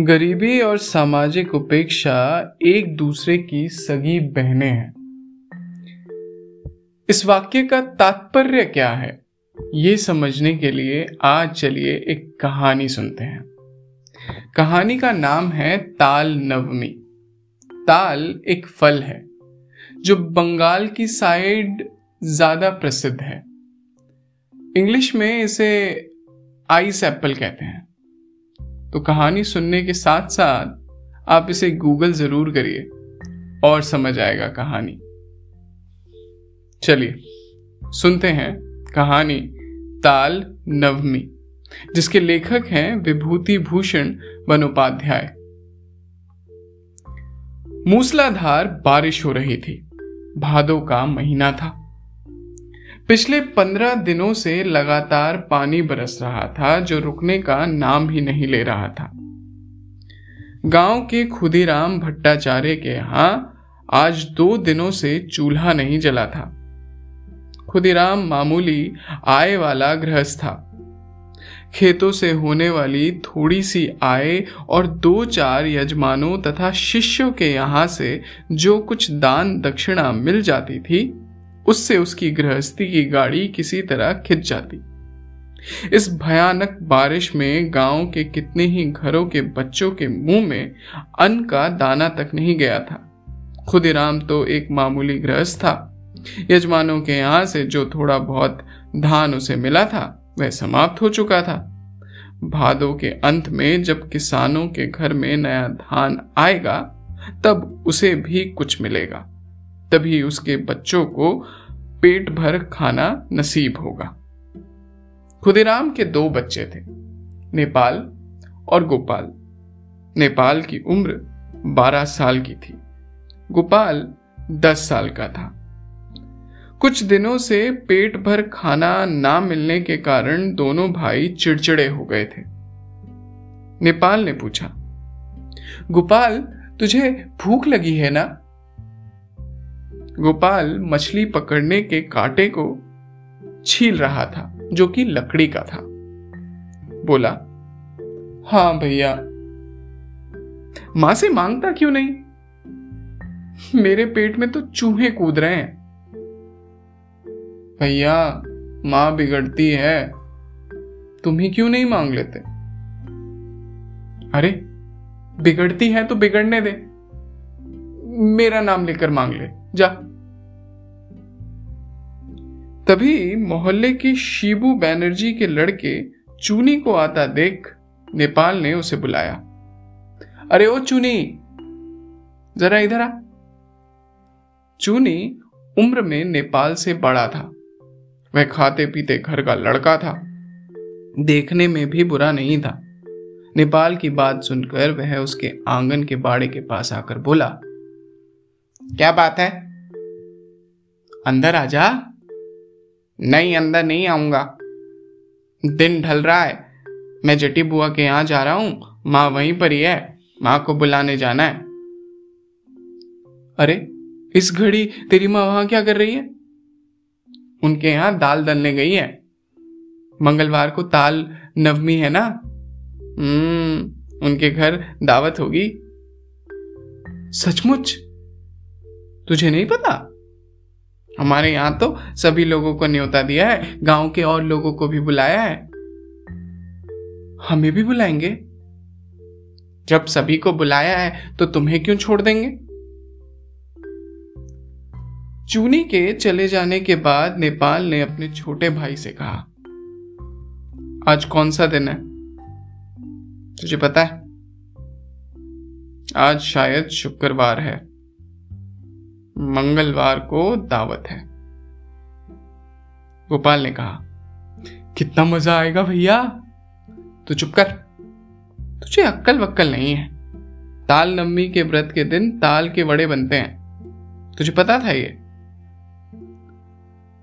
गरीबी और सामाजिक उपेक्षा एक दूसरे की सगी बहनें हैं। इस वाक्य का तात्पर्य क्या है? ये समझने के लिए आज चलिए एक कहानी सुनते हैं। कहानी का नाम है ताल नवमी। ताल एक फल है, जो बंगाल की साइड ज़्यादा प्रसिद्ध है। इंग्लिश में इसे आइस एप्पल कहते हैं। तो कहानी सुनने के साथ साथ आप इसे गूगल ज़रूर करिए और समझ आएगा कहानी। चलिए, सुनते हैं कहानी ताल नवमी, जिसके लेखक हैं विभूति भूषण वनोपाध्याय। मूसलाधार बारिश हो रही थी। भादों का महीना था। पिछले पंद्रह दिनों से लगातार पानी बरस रहा था, जो रुकने का नाम ही नहीं ले रहा था। गाँव के खुदीराम भट्टाचार्य के यहाँ आज दो दिनों से चूल्हा नहीं जला था। खुदीराम मामूली आय वाला गृहस्थ था। खेतों से होने वाली थोड़ी सी आय और दो चार यजमानों तथा शिष्यों के यहाँ से जो कुछ दान दक्षिणा मिल जाती थी उससे उसकी गृहस्थी की गाड़ी किसी तरह खिंच जाती। इस भयानक बारिश में गाँव के कितने ही घरों के बच्चों के मुँह में अन्न का दाना तक नहीं गया था। खुदीराम तो एक मामूली गृहस्थ था। यजमानों के यहाँ से जो थोड़ा बहुत धान उसे मिला था, वह समाप्त हो चुका था। भादों के अंत में जब किसानों के घर में नया धान आएगा, तब उसे भी कुछ मिलेगा। तभी उसके बच्चों को पेट भर खाना नसीब होगा। खुदीराम के दो बच्चे थे, नेपाल और गोपाल। नेपाल की उम्र बारह साल की थी, गोपाल दस साल का था। कुछ दिनों से पेट भर खाना ना मिलने के कारण दोनों भाई चिड़चिड़े हो गए थे। नेपाल ने पूछा, गोपाल, तुझे भूख लगी है ना? गोपाल मछली पकड़ने के कांटे को छील रहा था, जो कि लकड़ी का था। बोला, हाँ भैया। माँ से माँगता क्यों नहीं? मेरे पेट में तो चूहे कूद रहे हैं। भैया, माँ बिगड़ती है। तुम ही क्यों नहीं मांग लेते? अरे, बिगड़ती है तो बिगड़ने दे। मेरा नाम लेकर मांग ले। जा। तभी मोहल्ले की शिबू बैनर्जी के लड़के चूनी को आता देख नेपाल ने उसे बुलाया। अरे ओ चूनी, जरा इधर आ। चूनी उम्र में नेपाल से बड़ा था। वह खाते पीते घर का लड़का था। देखने में भी बुरा नहीं था। नेपाल की बात सुनकर वह उसके आँगन के बाड़े के पास आकर बोला, क्या बात है? अंदर आ जा। नहीं, अंदर नहीं आऊँगा। दिन ढल रहा है। मैं जटी बुआ के यहाँ जा रहा हूँ। माँ वहीं पर ही है। माँ को बुलाने जाना है। अरे, इस घड़ी तेरी माँ वहाँ क्या कर रही है? उनके यहाँ दाल दलने गई है। मंगलवार को ताल नवमी है ना? हम्म उनके घर दावत होगी। सचमुच? तुझे नहीं पता? हमारे यहाँ तो सभी लोगों को न्योता दिया है, गाँव के और लोगों को भी बुलाया है। हमें भी बुलाएँगे। जब सभी को बुलाया है तो तुम्हें क्यों छोड़ देंगे? चूनी के चले जाने के बाद नेपाल ने अपने छोटे भाई से कहा, आज कौन सा दिन है? तुझे पता है? आज शायद शुक्रवार है। मंगलवार को दावत है। गोपाल ने कहा, कितना मज़ा आएगा भैया। तू चुप कर। तुझे अक्कल वक्कल नहीं है। ताल नवमी के व्रत के दिन ताल के वड़े बनते हैं। तुझे पता था ये?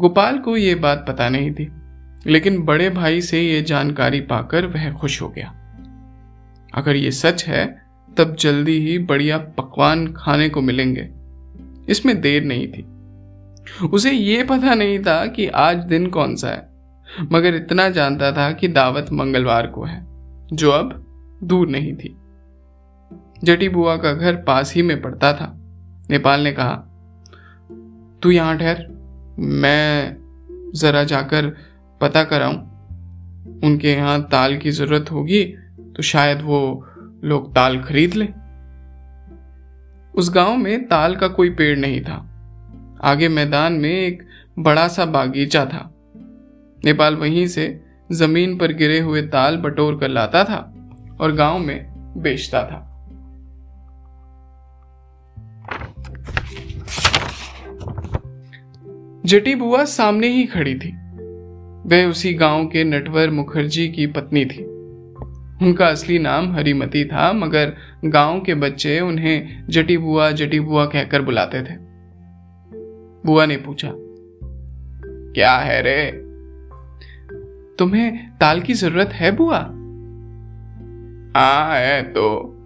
गोपाल को यह बात पता नहीं थी, लेकिन बड़े भाई से यह जानकारी पाकर वह खुश हो गया। अगर ये सच है, तब जल्दी ही बढ़िया पकवान खाने को मिलेंगे। इसमें देर नहीं थी। उसे यह पता नहीं था कि आज दिन कौन सा है, मगर इतना जानता था कि दावत मंगलवार को है, जो अब दूर नहीं थी। जटी बुआ का घर पास ही में पड़ता था। नेपाल ने कहा, तू यहाँ ठहर, मैं जरा जाकर पता कराऊं। उनके यहाँ ताल की ज़रूरत होगी तो शायद वो लोग ताल खरीद लें। उस गाँव में ताल का कोई पेड़ नहीं था। आगे मैदान में एक बड़ा सा बागीचा था। नेपाल वहीं से ज़मीन पर गिरे हुए ताल बटोर कर लाता था और गाँव में बेचता था। जटी बुआ सामने ही खड़ी थी। वह उसी गाँव के नटवर मुखर्जी की पत्नी थी। उनका असली नाम हरिमती था, मगर गाँव के बच्चे उन्हें जटी बुआ जटी बुआ कहकर बुलाते थे। बुआ ने पूछा, क्या है रे? तुम्हें ताल की ज़रूरत है बुआ? हाँ है तो।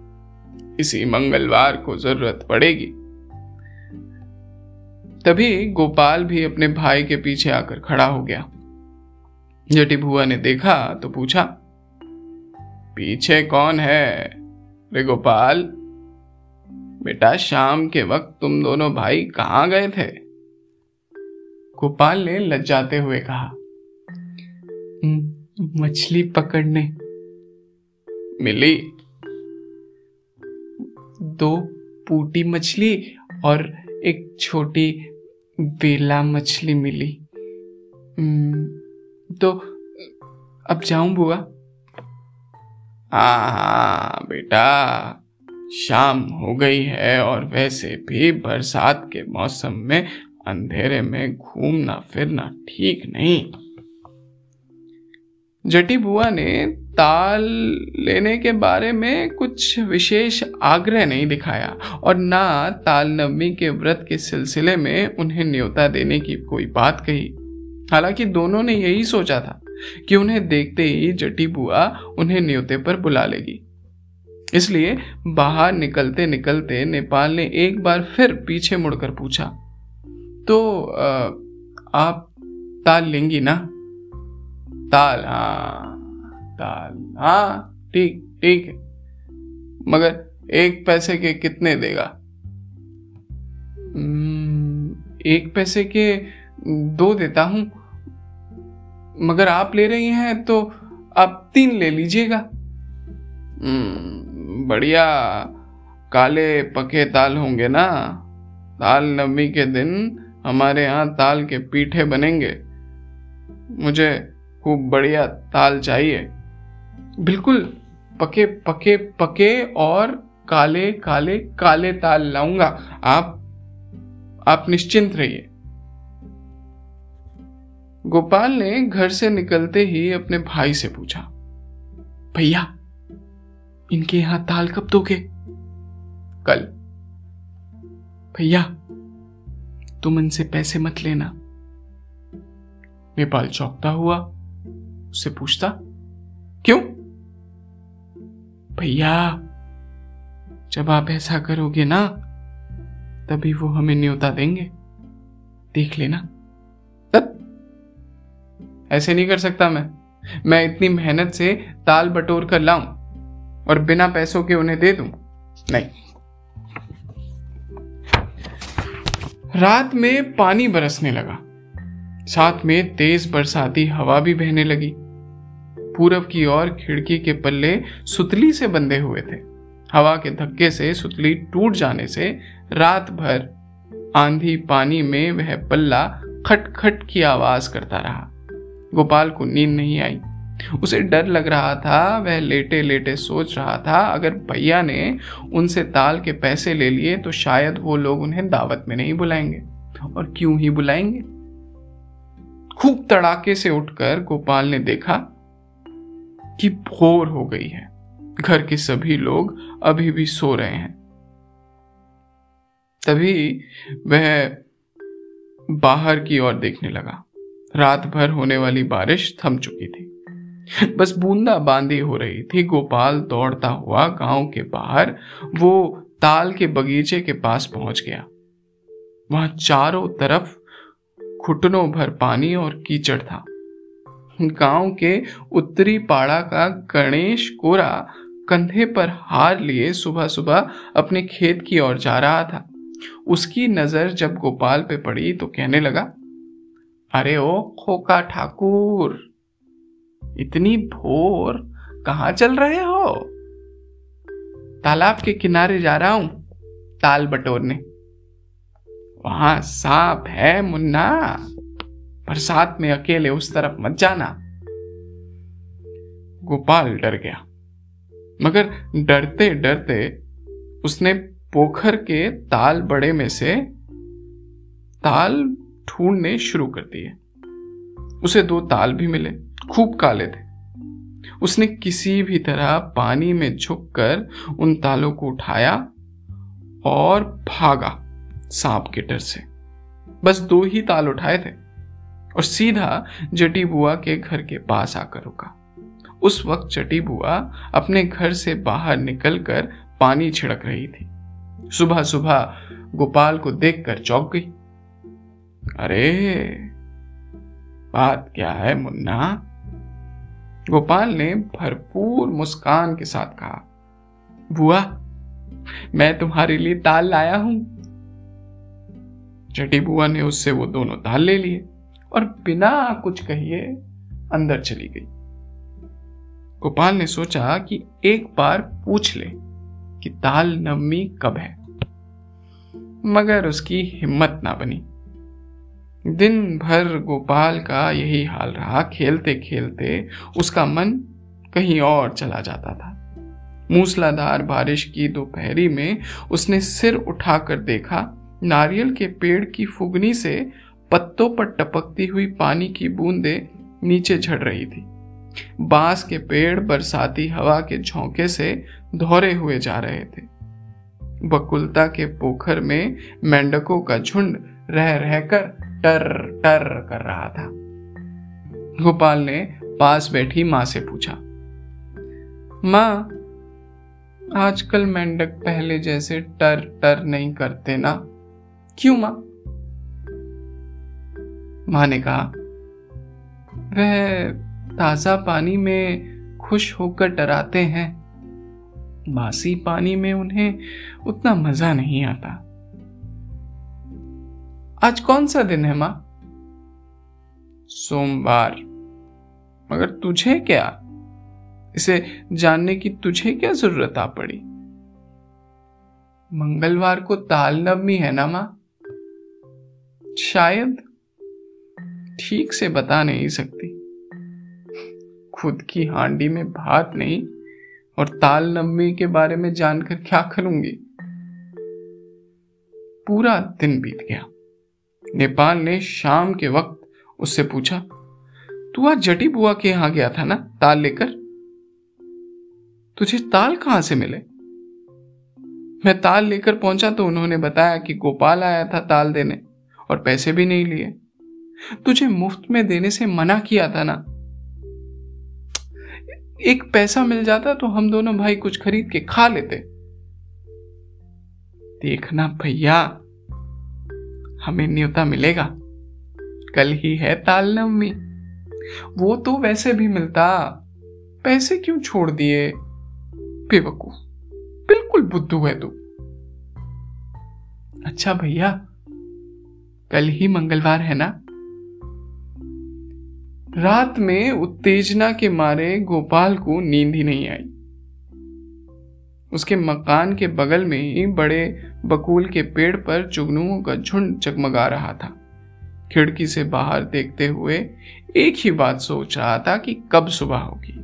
इसी मंगलवार को ज़रूरत पड़ेगी। तभी गोपाल भी अपने भाई के पीछे आकर खड़ा हो गया। जटी बुआ ने देखा तो पूछा पीछे कौन है? रे गोपाल, बेटा शाम के वक्त तुम दोनों भाई कहाँ गए थे? गोपाल ने लज्जाते हुए कहा मछली पकड़ने। मिली। दो पूटी मछली और एक छोटी बेला मछली मिली। तो अब जाऊँ बुआ? हाँ बेटा, शाम हो गई है और वैसे भी बरसात के मौसम में अंधेरे में घूमना फिरना ठीक नहीं। जटी बुआ ने ताल लेने के बारे में कुछ विशेष आग्रह नहीं दिखाया और ना ताल नवमी के व्रत के सिलसिले में उन्हें न्योता देने की कोई बात कही। हालाँकि दोनों ने यही सोचा था। कि उन्हें देखते ही जटी बुआ उन्हें न्योते पर बुला लेगी। इसलिए बाहर निकलते निकलते नेपाल ने एक बार फिर पीछे मुड़कर पूछा तो आ, आप ताल लेंगी ना? ताल हाँ ताल हाँ ठीक ठीक है मगर एक पैसे के कितने देगा? एक पैसे के दो देता हूँ मगर आप ले रही हैं तो आप तीन ले लीजिएगा। हम्म, बढ़िया। काले पके ताल होंगे ना? ताल नवमी के दिन हमारे यहाँ ताल के पीठे बनेंगे। मुझे खूब बढ़िया ताल चाहिए। बिल्कुल पके पके पके और काले काले काले ताल लाऊँगा। आप आप निश्चिंत रहिए। गोपाल ने घर से निकलते ही अपने भाई से पूछा, भैया, इनके यहाँ ताल कब दोगे? कल। भैया, तुम इनसे पैसे मत लेना। नेपाल चौंकता हुआ उससे पूछता, क्यों? भैया, जब आप ऐसा करोगे ना, तभी वो हमें न्योता देंगे। देख लेना। ऐसे नहीं कर सकता मैं। मैं इतनी मेहनत से ताल बटोर कर लाऊं और बिना पैसों के उन्हें दे दूँ? नहीं। रात में पानी बरसने लगा। साथ में तेज बरसाती हवा भी बहने लगी। पूरब की ओर खिड़की के पल्ले सुतली से बंधे हुए थे। हवा के धक्के से सुतली टूट जाने से रात भर आंधी पानी में वह पल्ला खटखट की आवाज़ करता रहा। गोपाल को नींद नहीं आई। उसे डर लग रहा था, वह लेटे लेटे सोच रहा था, अगर भैया ने उनसे ताल के पैसे ले लिए तो शायद वो लोग उन्हें दावत में नहीं बुलाएँगे। और क्यों ही बुलाएँगे? खूब तड़ाके से उठकर गोपाल ने देखा कि भोर हो गई है। घर के सभी लोग अभी भी सो रहे हैं। तभी वह बाहर की ओर देखने लगा। रात भर होने वाली बारिश थम चुकी थी। बस बूंदा बांदी हो रही थी। गोपाल दौड़ता हुआ गाँव के बाहर वो ताल के बगीचे के पास पहुँच गया। वहाँ चारों तरफ़ घुटनों भर पानी और कीचड़ था। गाँव के उत्तरी पाड़ा का गणेश कोरा कंधे पर हार लिए सुबह सुबह अपने खेत की ओर जा रहा था। उसकी नज़र जब गोपाल पे पड़ी तो कहने लगा अरे ओ खोका ठाकुर, इतनी भोर कहाँ चल रहे हो? तालाब के किनारे जा रहा हूँ, ताल बटोरने। वहाँ सांप है मुन्ना, बरसात में अकेले उस तरफ़ मत जाना। गोपाल डर गया, मगर डरते डरते उसने पोखर के ताल बड़े में से ताल ढूँढने शुरू कर दिए। उसे दो ताल भी मिले, खूब काले थे। उसने किसी भी तरह पानी में झुककर उन तालों को उठाया और भागा सांप के डर से। बस दो ही ताल उठाए थे और सीधा जटी बुआ के घर के पास आकर रुका। उस वक्त चटी बुआ अपने घर से बाहर निकलकर पानी छिड़क रही थी। सुबह सुबह गोपाल को देखकर चौंक गई। अरे, बात क्या है मुन्ना? गोपाल ने भरपूर मुस्कान के साथ कहा, बुआ, मैं तुम्हारे लिए ताल लाया हूँ। चटी बुआ ने उससे वो दोनों ताल ले लिए और बिना कुछ कहिए अंदर चली गई। गोपाल ने सोचा कि एक बार पूछ ले कि ताल नवमी कब है, मगर उसकी हिम्मत ना बनी। दिन भर गोपाल का यही हाल रहा। खेलते खेलते उसका मन कहीं और चला जाता था। मूसलाधार बारिश की दोपहरी में उसने सिर उठाकर देखा, नारियल के पेड़ की फुगनी से पत्तों पर टपकती हुई पानी की बूंदे नीचे झड़ रही थी। बाँस के पेड़ बरसाती हवा के झोंके से धोरे हुए जा रहे थे। बकुलता के पोखर में मेंढकों का झुंड रह रहकर टर टर कर रहा था। गोपाल ने पास बैठी माँ से पूछा, माँ, आजकल मेंढक पहले जैसे टर टर नहीं करते ना? क्यों माँ? माँ ने कहा, वह ताज़ा पानी में खुश होकर डराते हैं। बासी पानी में उन्हें उतना मज़ा नहीं आता। आज कौन सा दिन है, माँ? सोमवार। मगर तुझे क्या? इसे जानने की तुझे क्या ज़रूरत आ पड़ी? मंगलवार को ताल नवमी है ना, माँ? शायद ठीक से बता नहीं सकती। खुद की हांडी में भात नहीं, और ताल नम्मी के बारे में जानकर क्या करूँगी? पूरा दिन बीत गया। नेपाल ने शाम के वक्त उससे पूछा, तू आज जटी बुआ के यहाँ गया था ना, ताल लेकर? तुझे ताल कहाँ से मिले? मैं ताल लेकर पहुँचा तो उन्होंने बताया कि गोपाल आया था ताल देने और पैसे भी नहीं लिए। तुझे मुफ़्त में देने से मना किया था ना। एक पैसा मिल जाता तो हम दोनों भाई कुछ खरीद के खा लेते। देखना भैया हमें न्योता मिलेगा। कल ही है ताल नवमी वो तो वैसे भी मिलता। पैसे क्यों छोड़ दिए? बेवकूफ़। बिल्कुल बुद्धू है तू। अच्छा भैया, कल ही मंगलवार है ना? रात में उत्तेजना के मारे गोपाल को नींद ही नहीं आई। उसके मकान के बगल में ही बड़े बकूल के पेड़ पर चुगनुओं का झुंड जगमगा रहा था। खिड़की से बाहर देखते हुए एक ही बात सोच रहा था कि कब सुबह होगी।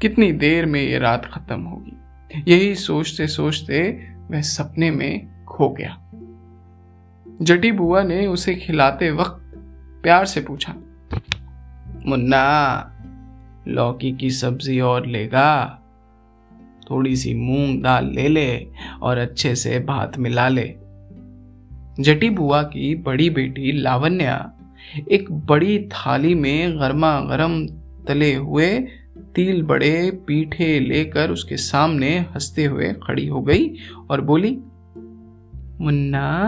कितनी देर में ये रात खत्म होगी। यही सोचते सोचते वह सपने में खो गया। जटी बुआ ने उसे खिलाते वक्त प्यार से पूछा, मुन्ना, लौकी की सब्ज़ी और लेगा? थोड़ी सी मूंग दाल ले ले और अच्छे से भात मिला ले। जटी बुआ की बड़ी बेटी लावण्या एक बड़ी थाली में गर्मा गर्म तले हुए तिल बड़े पीठे लेकर उसके सामने हँसते हुए खड़ी हो गई और बोली, मुन्ना,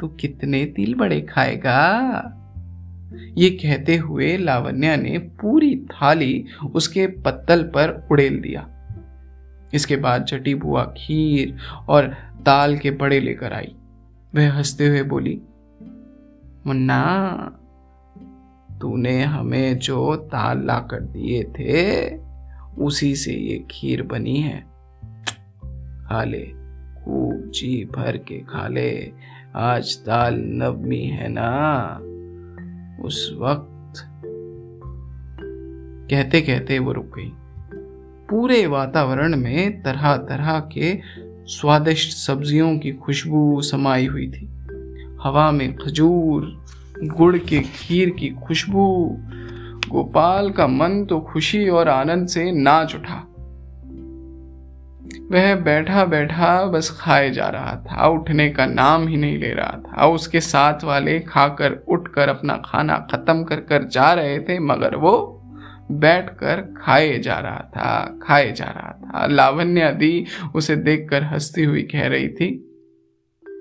तू कितने तिल बड़े खाएगा? ये कहते हुए लावण्या ने पूरी थाली उसके पत्तल पर उड़ेल दिया। इसके बाद जटी बुआ खीर और दाल के बड़े लेकर आई। वह हँसते हुए बोली, मुन्ना, तूने हमें जो दाल ला कर दिए थे, उसी से ये खीर बनी है। खा ले, खूब जी भर के खा ले। आज दाल नवमी है ना? उस वक्त कहते कहते वो रुक गई। पूरे वातावरण में तरह तरह के स्वादिष्ट सब्जियों की खुशबू समाई हुई थी। हवा में खजूर, गुड़ के खीर की खुशबू, गोपाल का मन तो खुशी और आनंद से नाच उठा। वह बैठा बैठा बस खाए जा रहा था, उठने का नाम ही नहीं ले रहा था। उसके साथ वाले खाकर उठकर अपना खाना खत्म कर कर जा रहे थे, मगर वो बैठकर खाए जा रहा था, खाए जा रहा था। लावण्य दी उसे देखकर हंसती हुई कह रही थी,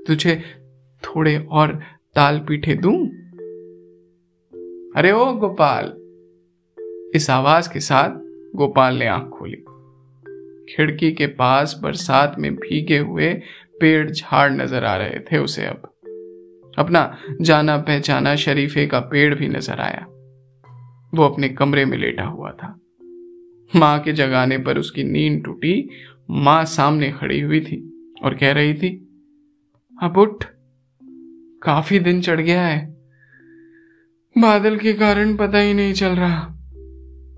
तुझे थोड़े और ताल पीठे दूँ? अरे ओ गोपाल। इस आवाज़ के साथ गोपाल ने आँख खोली। खिड़की के पास बरसात में भीगे हुए पेड़ झाड़ नज़र आ रहे थे उसे अब। अपना जाना पहचाना शरीफे का पेड़ भी नज़र आया। वो अपने कमरे में लेटा हुआ था। माँ के जगाने पर उसकी नींद टूटी। माँ सामने खड़ी हुई थी और कह रही थी, अब उठ। काफ़ी दिन चढ़ गया है। बादल के कारण पता ही नहीं चल रहा।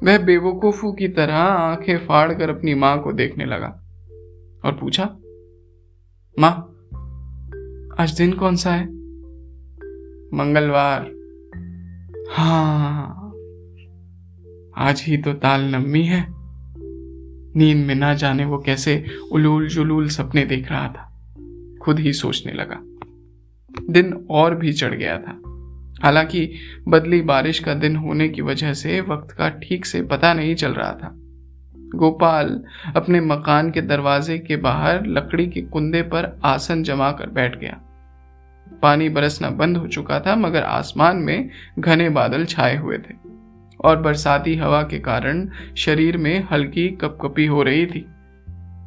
वह बेवकूफू की तरह आँखें फाड़ कर अपनी माँ को देखने लगा और पूछा, माँ, आज दिन कौन सा है? मंगलवार। हाँ आज ही तो ताल नम्मी है। नींद में ना जाने वो कैसे उलूल जुलूल सपने देख रहा था। खुद ही सोचने लगा। दिन और भी चढ़ गया था। हालाँकि बदली बारिश का दिन होने की वजह से वक्त का ठीक से पता नहीं चल रहा था। गोपाल अपने मकान के दरवाजे के बाहर लकड़ी के कुंदे पर आसन जमा कर बैठ गया। पानी बरसना बंद हो चुका था, मगर आसमान में घने बादल छाए हुए थे। और बरसाती हवा के कारण शरीर में हल्की कपकपी हो रही थी।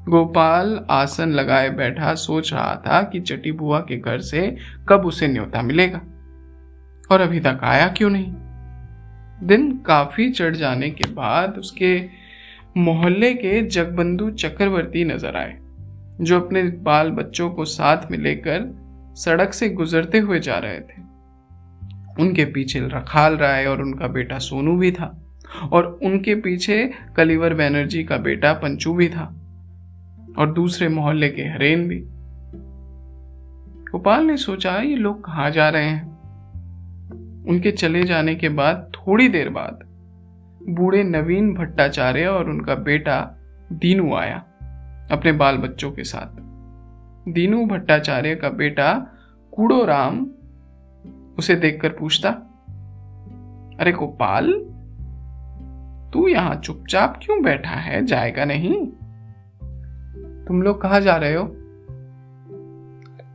गोपाल आसन लगाए बैठा सोच रहा था कि चटी बुआ के घर से कब उसे न्योता मिलेगा। और अभी तक आया क्यों नहीं? दिन काफ़ी चढ़ जाने के बाद उसके मोहल्ले के जगबंधु चक्रवर्ती नज़र आए, जो अपने बाल बच्चों को साथ में लेकर सड़क से गुजरते हुए जा रहे थे। उनके पीछे रखाल राय और उनका बेटा सोनू भी था और उनके पीछे कलिवर बैनर्जी का बेटा पंचू भी था और दूसरे मोहल्ले के हरेन भी। गोपाल ने सोचा, ये लोग कहा जा रहे हैं? उनके चले जाने के बाद, थोड़ी देर बाद, बूढ़े नवीन भट्टाचार्य और उनका बेटा दीनू आया, अपने बाल बच्चों के साथ। दीनू भट्टाचार्य का बेटा कूड़ो राम उसे देखकर पूछता, अरे गोपाल, तू यहाँ चुपचाप क्यों बैठा है? जाएगा नहीं? तुम लोग कहा जा रहे हो?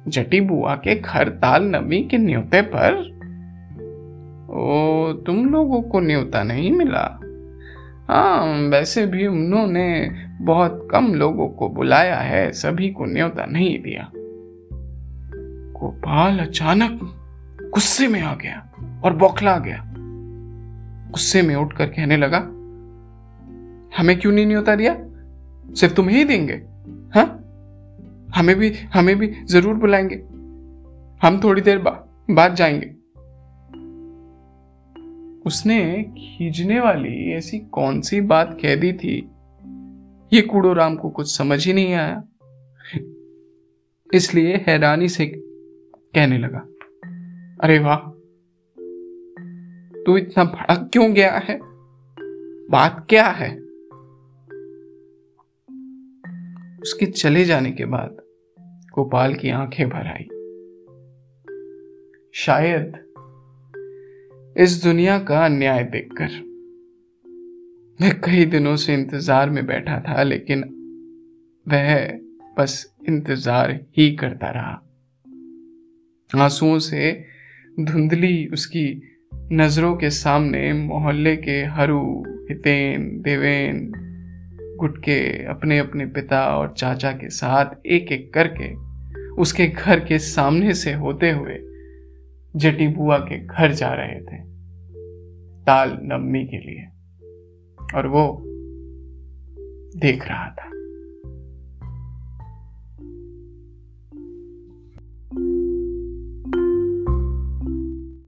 जटी बुआ के घर ताल नमी के न्योते पर। ओ, तुम लोगों को न्योता नहीं मिला? हाँ वैसे भी उन्होंने बहुत कम लोगों को बुलाया है, सभी को न्योता नहीं दिया। गोपाल, अचानक गुस्से में आ गया और बौखला गया। गुस्से में उठकर कहने लगा हमें क्यों नहीं न्योता दिया सिर्फ़ तुम्हें ही देंगे हाँ? हमें भी हमें भी ज़रूर बुलाएँगे। हम थोड़ी देर बा, बाद जाएँगे। उसने खींचने वाली ऐसी कौन सी बात कह दी थी ये कूड़ो राम को कुछ समझ ही नहीं आया। इसलिए हैरानी से कहने लगा अरे वाह, तू इतना भड़क क्यों गया है? बात क्या है? उसके चले जाने के बाद गोपाल की आँखें भर आई। शायद इस दुनिया का अन्याय देखकर मैं कई दिनों से इंतज़ार में बैठा था, लेकिन वह बस इंतज़ार ही करता रहा। आंसुओं से धुंधली उसकी नज़रों के सामने मोहल्ले के हरू, हितेन, देवेन, गुटके अपने अपने पिता और चाचा के साथ एक एक करके उसके घर के सामने से होते हुए जटी बुआ के घर जा रहे थे, ताल नवमी के लिए। और वो देख रहा था।